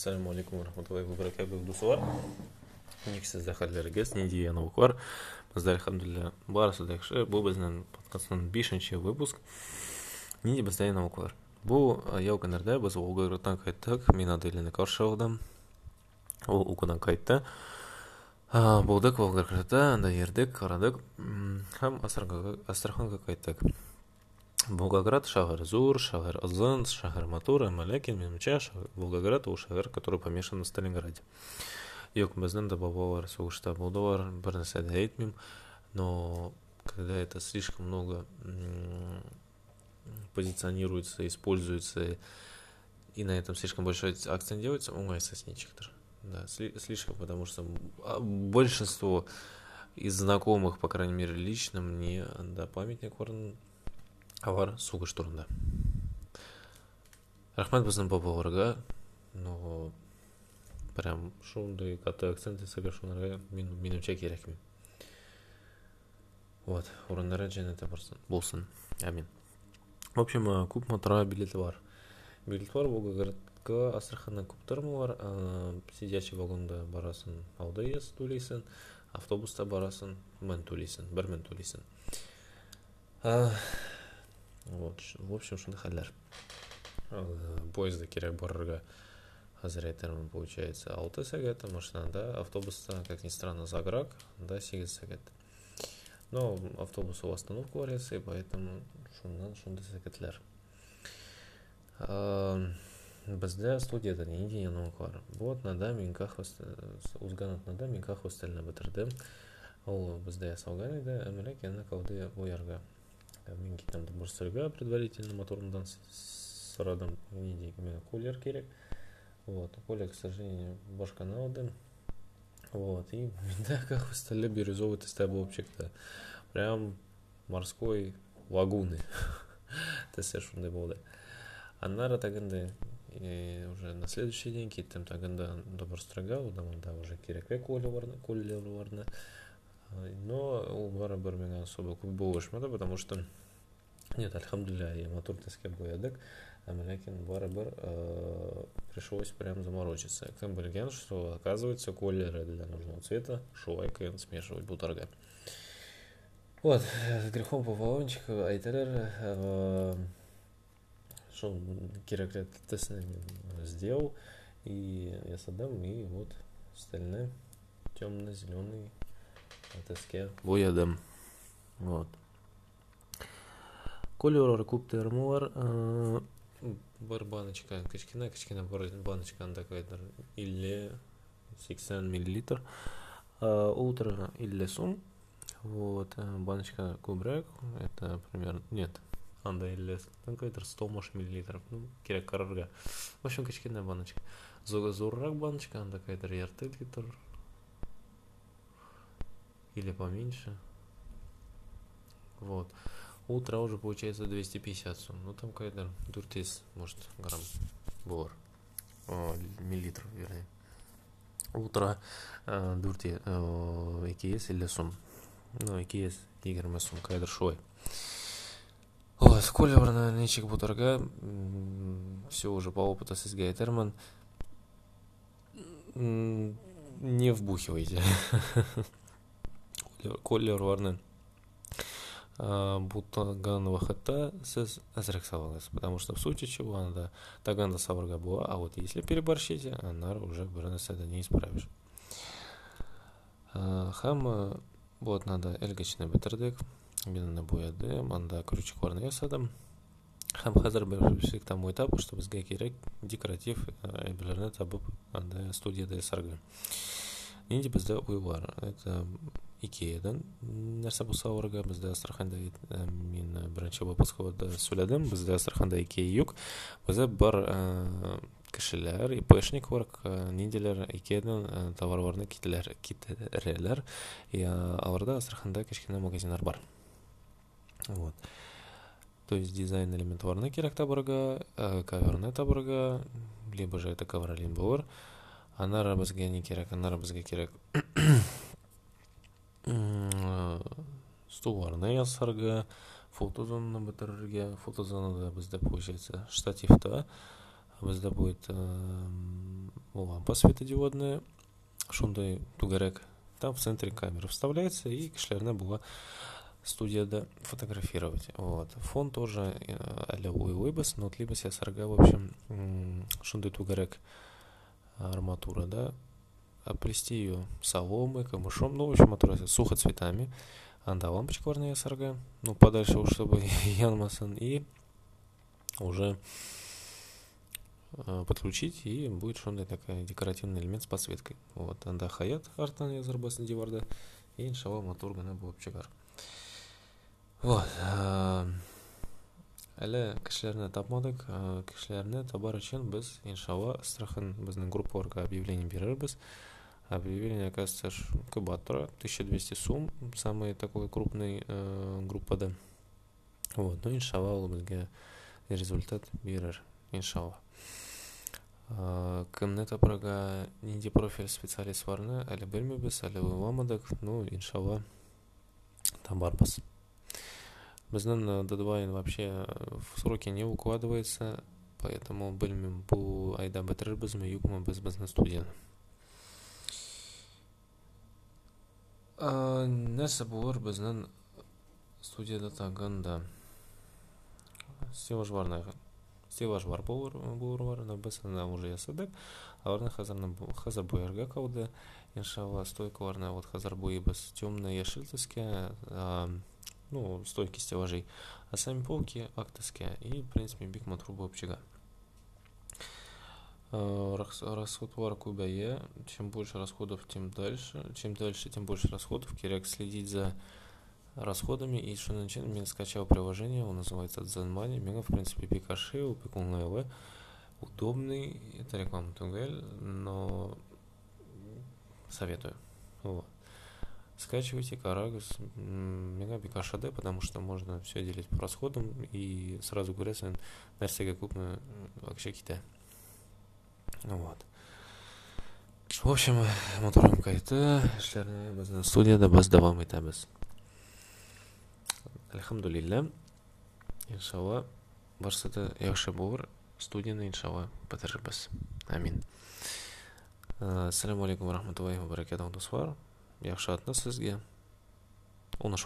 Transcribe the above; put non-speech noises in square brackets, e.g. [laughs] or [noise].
ассалаумағалейкум алейкум рахматуллахи вабаракатух достар мінекей сізді хәлдеріңіз не деген бар бізде альхамдулилля. Барысы да жақсы бұл біздің подкасттың бесінші выпуск. Не бізде наук бар бұл ял күндерде біз волгоградтан қайттық мен аделяны қарсы алдым ол укудан қайтты болдық волгоградта анда ердік қарадық һәм астраханға қайттық Волгоград шагар Зур, шагар Озон, шагар Матур, әмма ләкин минемчә Волгоград шагар, который помешан на Сталинграде. Бабалар сугышта булдылар, бер нәрсә дә әйтмим, но когда это слишком много позиционируется, используется, и на этом слишком большой акцент делается, уңайсызчиктер. Да, слишком, потому что а, большинство из знакомых, по крайней мере, лично мне, да, памятник орын алар сугыш турында. Рахмат биздин но прям ушундай катуу акцент жасап ошолорго менимче керекмин вот орундары жаннатта болсун амин. В общем куб мотора билети бар. Билет бар волгоградка астрахандан кубтармы бар сидячий вагонда барасың алда ес төлейсің автобуста барасың мың төлейсің бір мың төлейсің вот в общем ушундай хәлләр поездда керек барырга азыр айтермин получается. Алты сәгат машинада автобуста как ни странно заграк да сегиз сәгат но автобус у остановку бар и поэтому ушундан ушундай сәгәтләр бізде студияда эмне янок бар вот нада минках узганатнада минках хостелине битирдим ол бизде ясалган эми элек эне калды буярга мен кетемді бұрсырға предварительно моторымдан сұрадым не дейін мен кулер керек вот кулер к сожалению башканы алды вот и менде [laughs] как в столе бирюзовый тестай болып шықты прям морской лагуны тесте шундай болды аннары тагынды уже на следующий день кеттім тагында до бұрсырға да уже керекпе кулерларны но ол барыбір меңа особо көп болышмады потому что нет альхамдулилля я мотор теске боядык әмма ләкин барыбір э, пришлось прям заморочиться кім білген что оказывается колеры для нужного цвета шулай кыйын смешивать бутарга вот с грехом пополончик айталар шол керекли тесін сделал и я садам и вот остальные темно-зеленый теске боядым вот кольорлары көптері бар бір баночка кішкене кішкене бір баночка андайдыр илле сексен миллилитр утро илле сум вот баночка көбірек это примерно нет андай илле какой-то сто может миллилитров ну керек карарга в общем кішкене баночка зорырақ баночка анда какая-то ярты литр или поменьше. Вот. Утро уже получается 250 сум. Ну там какая-то дуртис, может, грамм бор. О, миллилитров, вернее. Утро э, дурти э, икиес или сум. Ну, икиес егерме сум, кайдыр шой. Вот, колебрна нечик бутарга. Все уже по опыту сізге айтермін. Не вбухивайте. [laughs] колерларны бутаган вахытта сіз әзірек салыңыз потому что в случае чего анда таганда сабырга була а вот если переборщите анар уже бір нәрседе не исправишь һәм вот надо элгичне бетердик мен боядым анда крючокларны ясадым һәм хәзер бер там этап что безгә кирәк декоратив әйберләрне табып анда студияда ясарга инде бездә уй бар это икеядан нәрсе болса орга бізде астраханда э, мен э, бірінші выпускыда сөйледім. Бізде астраханда икея юк. Бізде бар э, ә, кешеләр ипэшник барак ниндиләр икеядан товарларны китерәләр и аларда астраханда кішкене магазиндар бар. Вот. То есть дизайн элементларына керек табырга каверны табырға либо же это ковролин болар анар бізге не керек анар бізге керек стулларны ясарга фотозонаны бетерергә фотозонада бездә получается штативта бездә будет лампа светодиодная ушундай тугарек там в центре камеры вставляется и кишлерне була студияда фотографировать. Вот. Фон тоже аля уйбас но либо сарга в общем шундай арматура да. Оплести ее соломой камышом ну в общем сухо сухоцветами анда лампочка варная сарга ну подальше уж чтобы [laughs] янмасын и уже Э, подключить и будет шондай такой декоративный элемент с подсветкой. Вот анда хаят артан язарбасын диварда и иншалла мотор гана чыгар вот әле кешеләрне тапмадык кешеләрне табар өчен без иншалла страхын безнең группаларга объявление бирербез объявление оказывается кыбат тора 1200 сум самый такой крупный э, группада вот ну иншалла ул безгә результат бирер иншалла кімні тапырга нинди профиль специалист барны әлі білмейбіз әлі ойламадық ну иншалла табарбыз біздің дедлайн вообще в сроки не укладывается поэтому білмеймін бұл айда бітірербіз ме юкмы біз біздің студияны нәрсе болар біздің студияда тагында стеллаж барнай стеллаж бар болор бар біз ана уже ясадык аларны хазыр боярга калды иншалла стойкаларны вот хазыр боебыз темный яшел төскә ну стойки стеллажей а сами полки ак төскә и в принципе бик матур булып чыга расходлар күбәя чем больше расходов тем дальше. Чем дальше тем больше расходов. Керек следить за расходами и что начинаю я скачал приложение. Он называется Zenmoney мега в принципе пикаши пикунлайлы удобный. Это реклама тугель но советую. Вот. Скачивайте карагус мега пикашаде потому что можно все делить по расходам. И сразу говорят нәрсеге күпме вообще китай вот. В общем моторлум кайты иштерни биздин studiyada biz davom etamiz alhamdulillah inshaalloh borsada yaxshi bo'lar studiyani inshaalloh bitiribmiz amin assalomu alaykum va rahmatullohi va barakatuh do'stlar yaxshi otni sizga unush